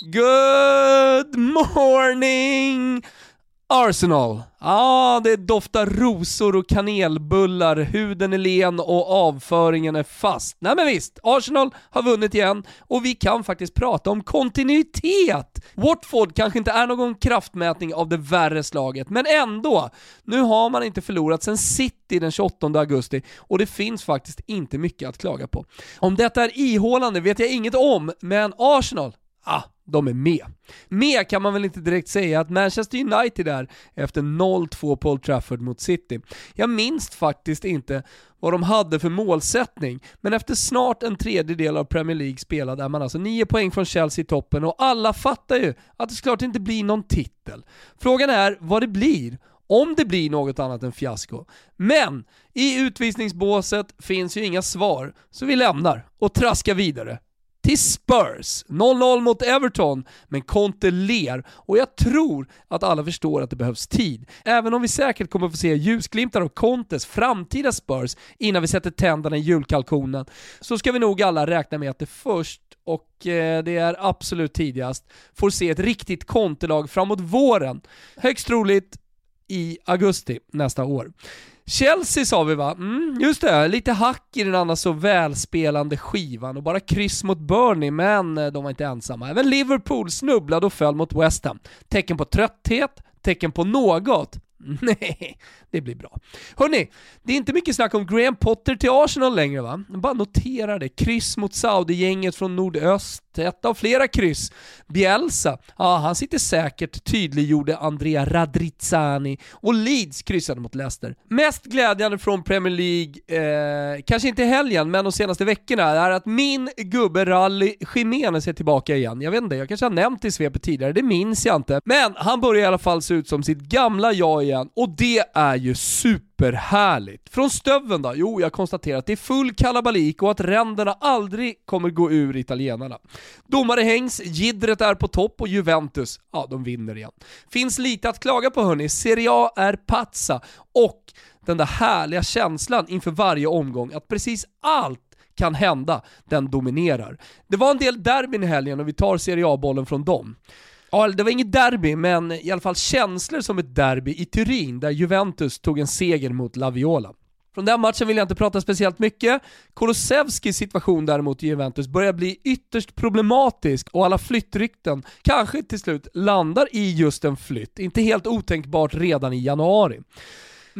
Good morning Arsenal. Ja, ah, det doftar rosor och kanelbullar, huden är len och avföringen är fast. Nej men visst, Arsenal har vunnit igen och vi kan faktiskt prata om kontinuitet. Watford kanske inte är någon kraftmätning av det värre slaget, men ändå. Nu har man inte förlorat sen City den 28 augusti och det finns faktiskt inte mycket att klaga på. Om detta är ihålande vet jag inget om, men Arsenal, ah, de är med. Med kan man väl inte direkt säga att Manchester United är efter 0-2 på Old Trafford mot City. Jag minns faktiskt inte vad de hade för målsättning, men efter snart en tredjedel av Premier League spelad är man alltså 9 poäng från Chelsea i toppen och alla fattar ju att det såklart inte blir någon titel. Frågan är vad det blir om det blir något annat än fiasko. Men i utvisningsbåset finns ju inga svar, så vi lämnar och traskar vidare till Spurs. 0-0 mot Everton, men Conte ler och jag tror att alla förstår att det behövs tid. Även om vi säkert kommer få se ljusglimtar av Contes framtida Spurs innan vi sätter tänderna i julkalkonen, så ska vi nog alla räkna med att det först och eh, det är absolut tidigast, får se ett riktigt Conte-lag framåt våren. Högst troligt i augusti nästa år. Chelsea sa vi va? Mm, just det, lite hack i den annars så välspelande skivan och bara kryss mot Burnley, men eh, de var inte ensamma. Även Liverpool snubblade och föll mot West Ham. Tecken på trötthet, tecken på något. Nej, det blir bra. Hörni, det är inte mycket snack om Graham Potter till Arsenal längre va? Bara notera det. Kryss mot Saudi-gänget från nordöst, ett av flera kryss. Bielsa, ja han sitter säkert, tydliggjorde Andrea Radrizzani. Och Leeds kryssade mot Leicester. Mest glädjande från Premier League, eh, kanske inte helgen, men de senaste veckorna, är att min gubbe Rally Jiménez är tillbaka igen. Jag vet inte, jag kanske har nämnt det i svepet tidigare, det minns jag inte. Men han börjar i alla fall se ut som sitt gamla jag igen, och det är ju superhärligt. Från stöven då? Jo, jag konstaterar att det är full kalabalik och att ränderna aldrig kommer gå ur italienarna. Domare hängs, Gidret är på topp och Juventus, ja de vinner igen. Finns lite att klaga på hörni, Serie A är pazza och den där härliga känslan inför varje omgång att precis allt kan hända, den dominerar. Det var en del derbyn i helgen och vi tar Serie A-bollen från dem. Ja, det var inget derby, men i alla fall känslor som ett derby i Turin, där Juventus tog en seger mot La Viola. Från den matchen vill jag inte prata speciellt mycket. Kolosevskis situation däremot i Juventus börjar bli ytterst problematisk och alla flyttrykten kanske till slut landar i just en flytt. Inte helt otänkbart redan i januari.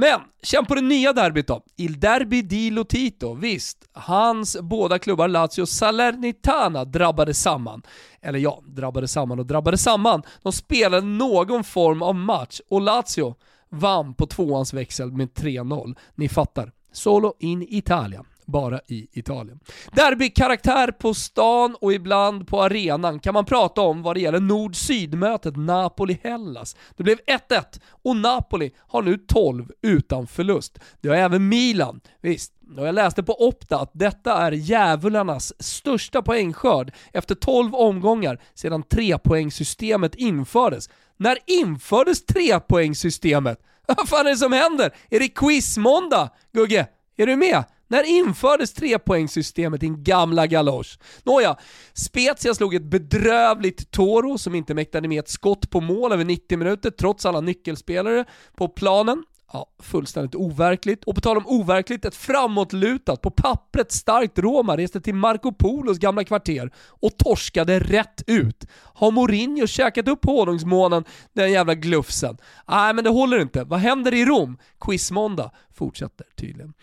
Men, känn på det nya derbyt då. Il Derby di Lotito. Visst, hans båda klubbar Lazio och Salernitana drabbade samman. Eller ja, drabbade samman och drabbade samman. De spelade någon form av match och Lazio vann på tvåans växel med 3-0. Ni fattar. Solo in Italia bara i Italien. Derbykaraktär på stan och ibland på arenan kan man prata om vad det gäller nord-syd-mötet Napoli-Hellas. Det blev 1-1 och Napoli har nu 12 utan förlust. Det har även Milan. Visst, och jag läste på Opta att detta är djävularnas största poängskörd efter 12 omgångar sedan trepoängssystemet infördes. När infördes trepoängssystemet? Vad fan är det som händer? Är det quizmåndag, Gugge? Är du med? När infördes trepoängssystemet din gamla galosch? Nåja, Spezia slog ett bedrövligt Toro som inte mäktade med ett skott på mål över 90 minuter trots alla nyckelspelare på planen. Ja, fullständigt overkligt. Och på tal om overkligt, ett framåtlutat, på pappret starkt Roma reste till Marco Polos gamla kvarter och torskade rätt ut. Har Mourinho käkat upp honungsmånen, den jävla glufsen? Nej, men det håller inte. Vad händer i Rom? Quizmåndag fortsätter tydligen.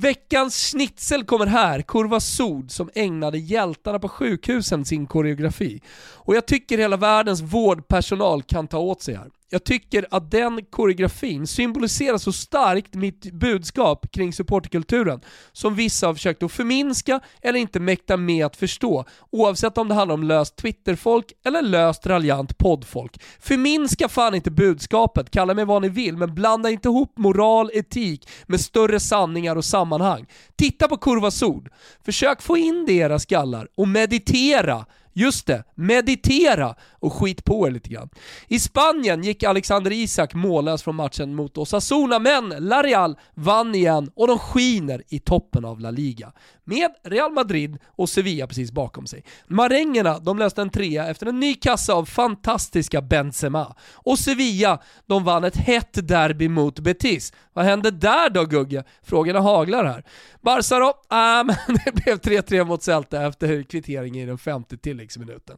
Veckans schnitzel kommer här, Kurva Sod, som ägnade hjältarna på sjukhusen sin koreografi. Och jag tycker hela världens vårdpersonal kan ta åt sig här. Jag tycker att den koreografin symboliserar så starkt mitt budskap kring supporterkulturen som vissa har försökt att förminska eller inte mäkta med att förstå, oavsett om det handlar om löst Twitterfolk eller löst raljant poddfolk. Förminska fan inte budskapet, kalla mig vad ni vill, men blanda inte ihop moral, etik med större sanningar och sammanhang. Titta på Kurvas ord, försök få in det i era skallar och meditera Just det, meditera och skit på er lite grann. I Spanien gick Alexander Isak mållös från matchen mot Osasuna, men La Real vann igen och de skiner i toppen av La Liga. Med Real Madrid och Sevilla precis bakom sig. Marängerna de löste en trea efter en ny kassa av fantastiska Benzema. Och Sevilla de vann ett hett derby mot Betis. Vad hände där då Gugge? Frågorna haglar här. Barca då? Ah, men det blev 3-3 mot Celta efter kvittering i den femte tilläggsminuten.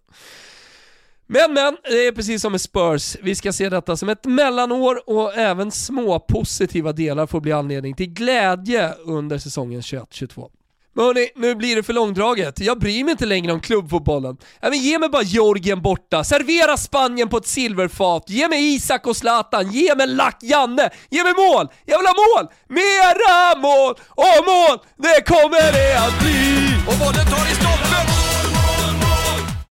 Men men, det är precis som med Spurs. Vi ska se detta som ett mellanår och även små positiva delar får bli anledning till glädje under säsongen 21-22. Men hörni, nu blir det för långdraget. Jag bryr mig inte längre om klubbfotbollen. Ja, men ge mig bara Georgien borta, servera Spanien på ett silverfat, ge mig Isak och Zlatan, ge mig Lack Janne, ge mig mål! Jag vill ha mål! Mera mål! Och mål, det kommer det att bli! Och bollen tar i stolpen!